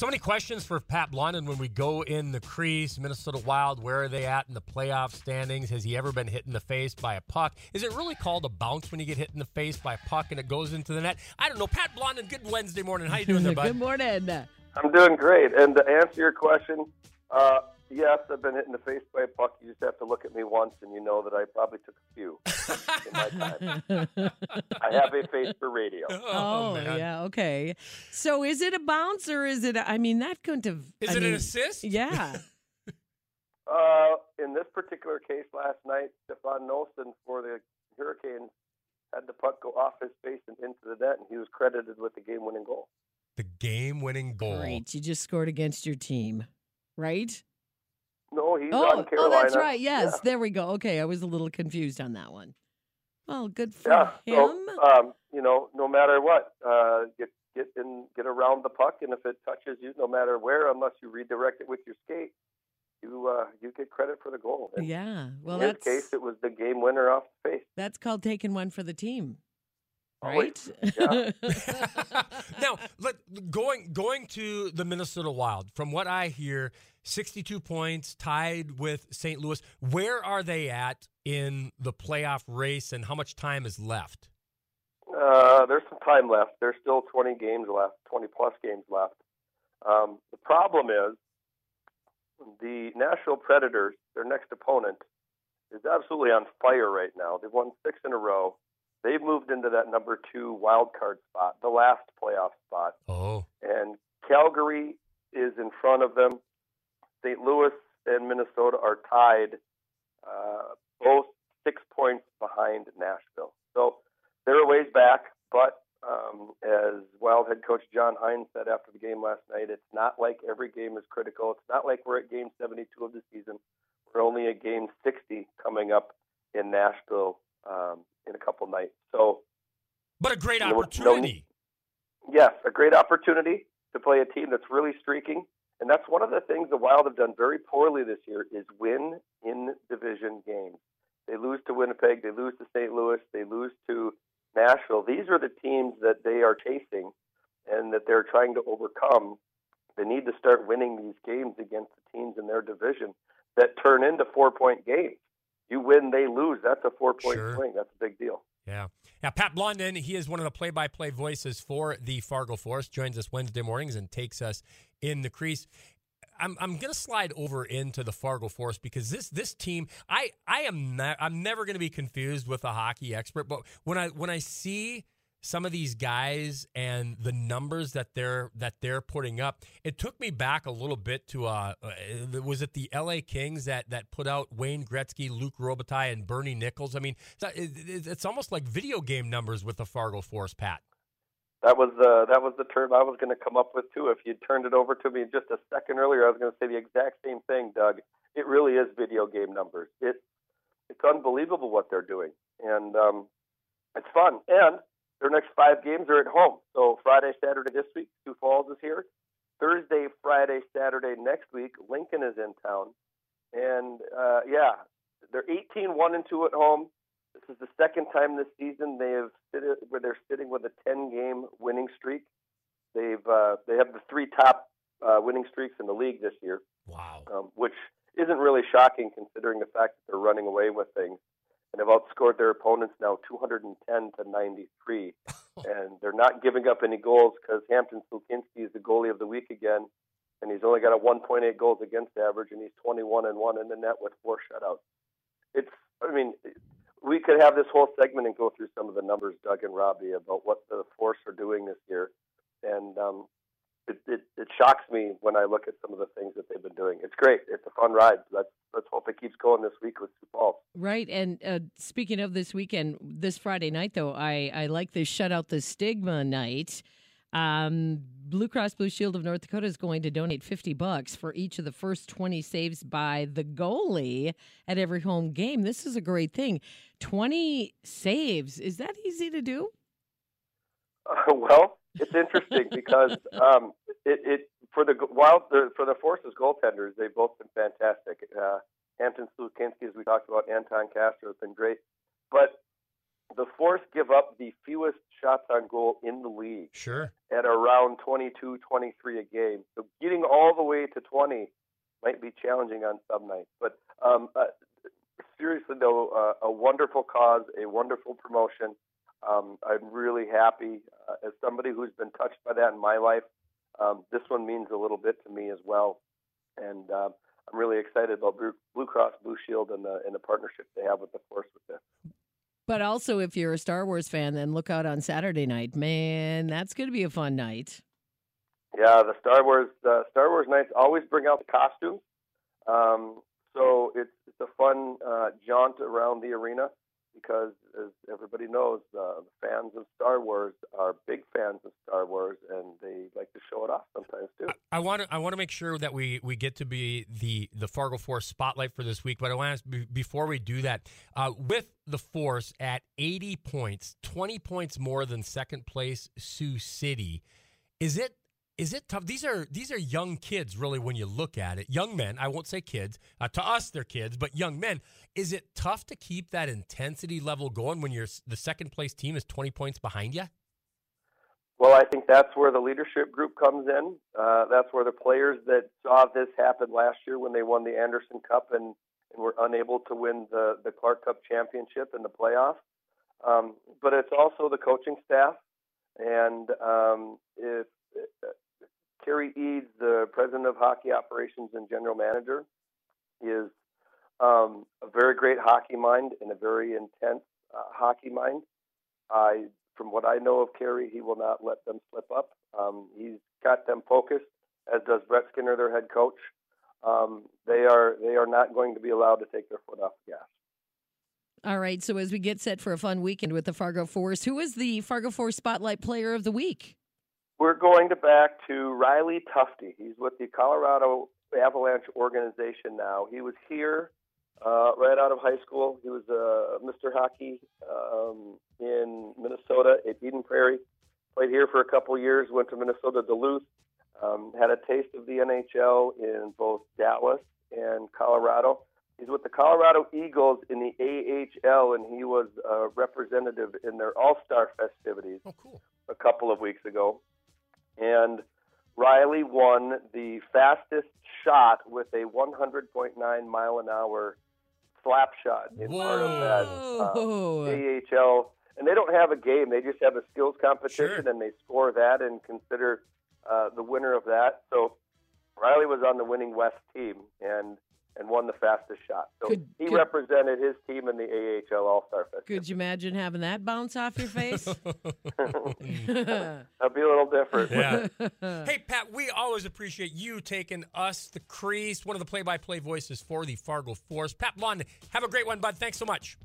So many questions for Pat Blondin when we go in the crease. Minnesota Wild, where are they at in the playoff standings? Has he ever been hit in the face by a puck? Is it really called a bounce when you get hit in the face by a puck and it goes into the net? I don't know. Pat Blondin, good Wednesday morning. How you doing there, bud? Good morning. I'm doing great. And to answer your question, uh, yes, I've been hit in the face by a puck. You just have to look at me once, and you know that I probably took a few in my time. I have a face for radio. Oh, man. yeah, okay. So is it a bounce or is it? A, I mean, that couldn't have. Is I it mean, an assist? Yeah. Uh, in this particular case last night, Stefan Noesen for the Hurricanes had the puck go off his face and into the net, and he was credited with the game-winning goal. The game winning goal. Great. You just scored against your team, right? No, he's Oh, on oh, that's right. Yes, Yeah. there we go. Okay, I was a little confused on that one. Well, good for Yeah. him. So, um, you know, no matter what, uh, get get in, get around the puck, and if it touches you, no matter where, unless you redirect it with your skate, you uh, you get credit for the goal. And yeah. Well, in his case, it was the game winner off the face. that's called taking one for the team, Always. right? now, let, going going to the Minnesota Wild. From what I hear, sixty-two points, tied with St. Louis. Where are they at in the playoff race, and how much time is left? Uh, there's some time left. There's still 20 games left, 20 plus games left. Um, the problem is the Nashville Predators, their next opponent, is absolutely on fire right now. They've won six in a row. They've moved into that number two wild card spot, the last playoff spot. Oh, And Calgary is in front of them. St. Louis and Minnesota are tied, uh, both six points behind Nashville. So they're a ways back, but um, as Wild head coach John Hynes said after the game last night, it's not like every game is critical. It's not like we're at game 72 of the season. We're only at game 60 coming up in Nashville um, in a couple nights. So but a great No- no- opportunity. Yes, a great opportunity to play a team that's really streaking. And that's one of the things the Wild have done very poorly this year is win in division games. They lose to Winnipeg, they lose to St. Louis, they lose to Nashville. These are the teams that they are chasing and that they're trying to overcome. They need to start winning these games against the teams in their division that turn into four point games. You win, they lose. That's a four point Sure. swing. That's a big deal. Yeah. Now, Pat Blondin, he is one of the play by play voices for the Fargo Force, joins us Wednesday mornings and takes us in the crease. I'm, I'm going to slide over into the Fargo Force because this this team I I am not, I'm never going to be confused with a hockey expert but when I when I see some of these guys and the numbers that they're that they're putting up it took me back a little bit to uh uh, was it the LA Kings that that put out Wayne Gretzky, Luc Robitaille and Bernie Nicholls I mean it's- almost like video game numbers with the Fargo Force Pat That was uh, that was the term I was going to come up with too. If you turned it over to me just a second earlier, I was going to say the exact same thing, Doug. It really is video game numbers. It it's unbelievable what they're doing, and um, it's fun. And their next five games are at home. So Friday, Saturday this week, Sioux Falls is here. Thursday, Friday, Saturday next week, Lincoln is in town, and uh, yeah, they're 18 one and two at home. This is the second time this season they have where they're sitting with a 10 game winning streak. They've uh, they have the three top uh, winning streaks in the league this year, wow um, which isn't really shocking considering the fact that they're running away with things outscored their opponents now 210 to 93. and they're not giving up any goals because Hampton Slukynsky is the goalie of the week again, and he's only got a 1.8 goals against average, and he's 21 and one in the net with four shutouts. It's I mean we could have this whole segment and go through some of the numbers, Doug and Robbie, about what the Force are doing this year, and um, it, it it shocks me when I look at some of the things that they've been doing. It's great. It's a fun ride. Let's let's hope it keeps going this week with Sioux Falls. Right. And uh, speaking of this weekend, this Friday night, though, I, I like this Shut Out the Stigma night. Um, Blue Cross Blue Shield of North Dakota is going to donate 50 bucks for each of the first 20 saves by the goalie at every home game. This is a great thing. 20 saves. Is that easy to do? Uh, well, it's interesting because um, it, it for the wild the, for the Forces goaltenders, they've both been fantastic. Uh, Hampton Slukynsky, as we talked about, Anton Castro has been great, but the Force give up the fewest shots on goal in the league. sure at around 22, 23 a game. So getting all the way to 20 might be challenging on some nights. But um, uh, seriously, though, uh, a wonderful cause, a wonderful promotion. Um, I'm really happy uh, as somebody who's been touched by that in my life. Um, this one means a little bit to me as well, and uh, I'm really excited about Blue Cross Blue Shield and the and the partnership they have with the force with this. But also, if you're a Star Wars fan, then look out on Saturday night. Man, that's going to be a fun night. Yeah, the Star Wars uh, Star Wars nights always bring out the costumes. Um, so it's it's a fun uh, jaunt around the arena because, as everybody knows, uh, the fans of Star Wars are big fans of Star Wars, and they like to show it off sometimes too. I want to I want to make sure that we we get to be the the Fargo Force spotlight for this week. But I want to before we do that, uh, with the Force at 80 points, 20 points more than second place Sioux City. Is it is it tough? These are these are young kids, really, when you look at it. Young men. I won't say kids. Uh, to us, they're kids, but young men. Is it tough to keep that intensity level going when you're the second place team is twenty points behind you? Well, I think that's where the leadership group comes in. Uh, that's where the players that saw this happen last year when they won the Anderson Cup and, and were unable to win the the Clark Cup championship in the playoffs. Um, but it's also the coaching staff, and um, if Cary Eades, the president of hockey operations and general manager, is um, a very great hockey mind and a very intense uh, hockey mind. I, from what I know of Cary, he will not let them slip up. Um, he's got them focused, as does Brett Skinner, their head coach. Um, they are they are not going to be allowed to take their foot off the gas. All right. So as we get set for a fun weekend with the Fargo Force, who is the Fargo Force Spotlight Player of the Week? We're going to back to Riley Tufte. He's with the Colorado Avalanche organization now. He was here uh, right out of high school. He was uh, Mr. Hockey um, in Minnesota at Eden Prairie. Played here for a couple years. Went to Minnesota Duluth. Um, had a taste of the NHL in both Dallas and Colorado. He's with the Colorado Eagles in the AHL, and he was a representative in their All Star festivities oh, cool. a couple of weeks ago and Riley won the fastest shot with a 100.9 mile an hour slap shot in Whoa. part of that uh, AHL. And they don't have a game; they just have a skills competition, sure. and they score that and consider uh, the winner of that. So Riley was on the winning West team, and and won the fastest shot. So could, he could, represented his team in the AHL All Star Festival. Could you imagine having that bounce off your face? That'd be a little different. Yeah. hey, Pat, we always appreciate you taking us, the crease, one of the play by play voices for the Fargo Force. Pat Blondin, have a great one, bud. Thanks so much.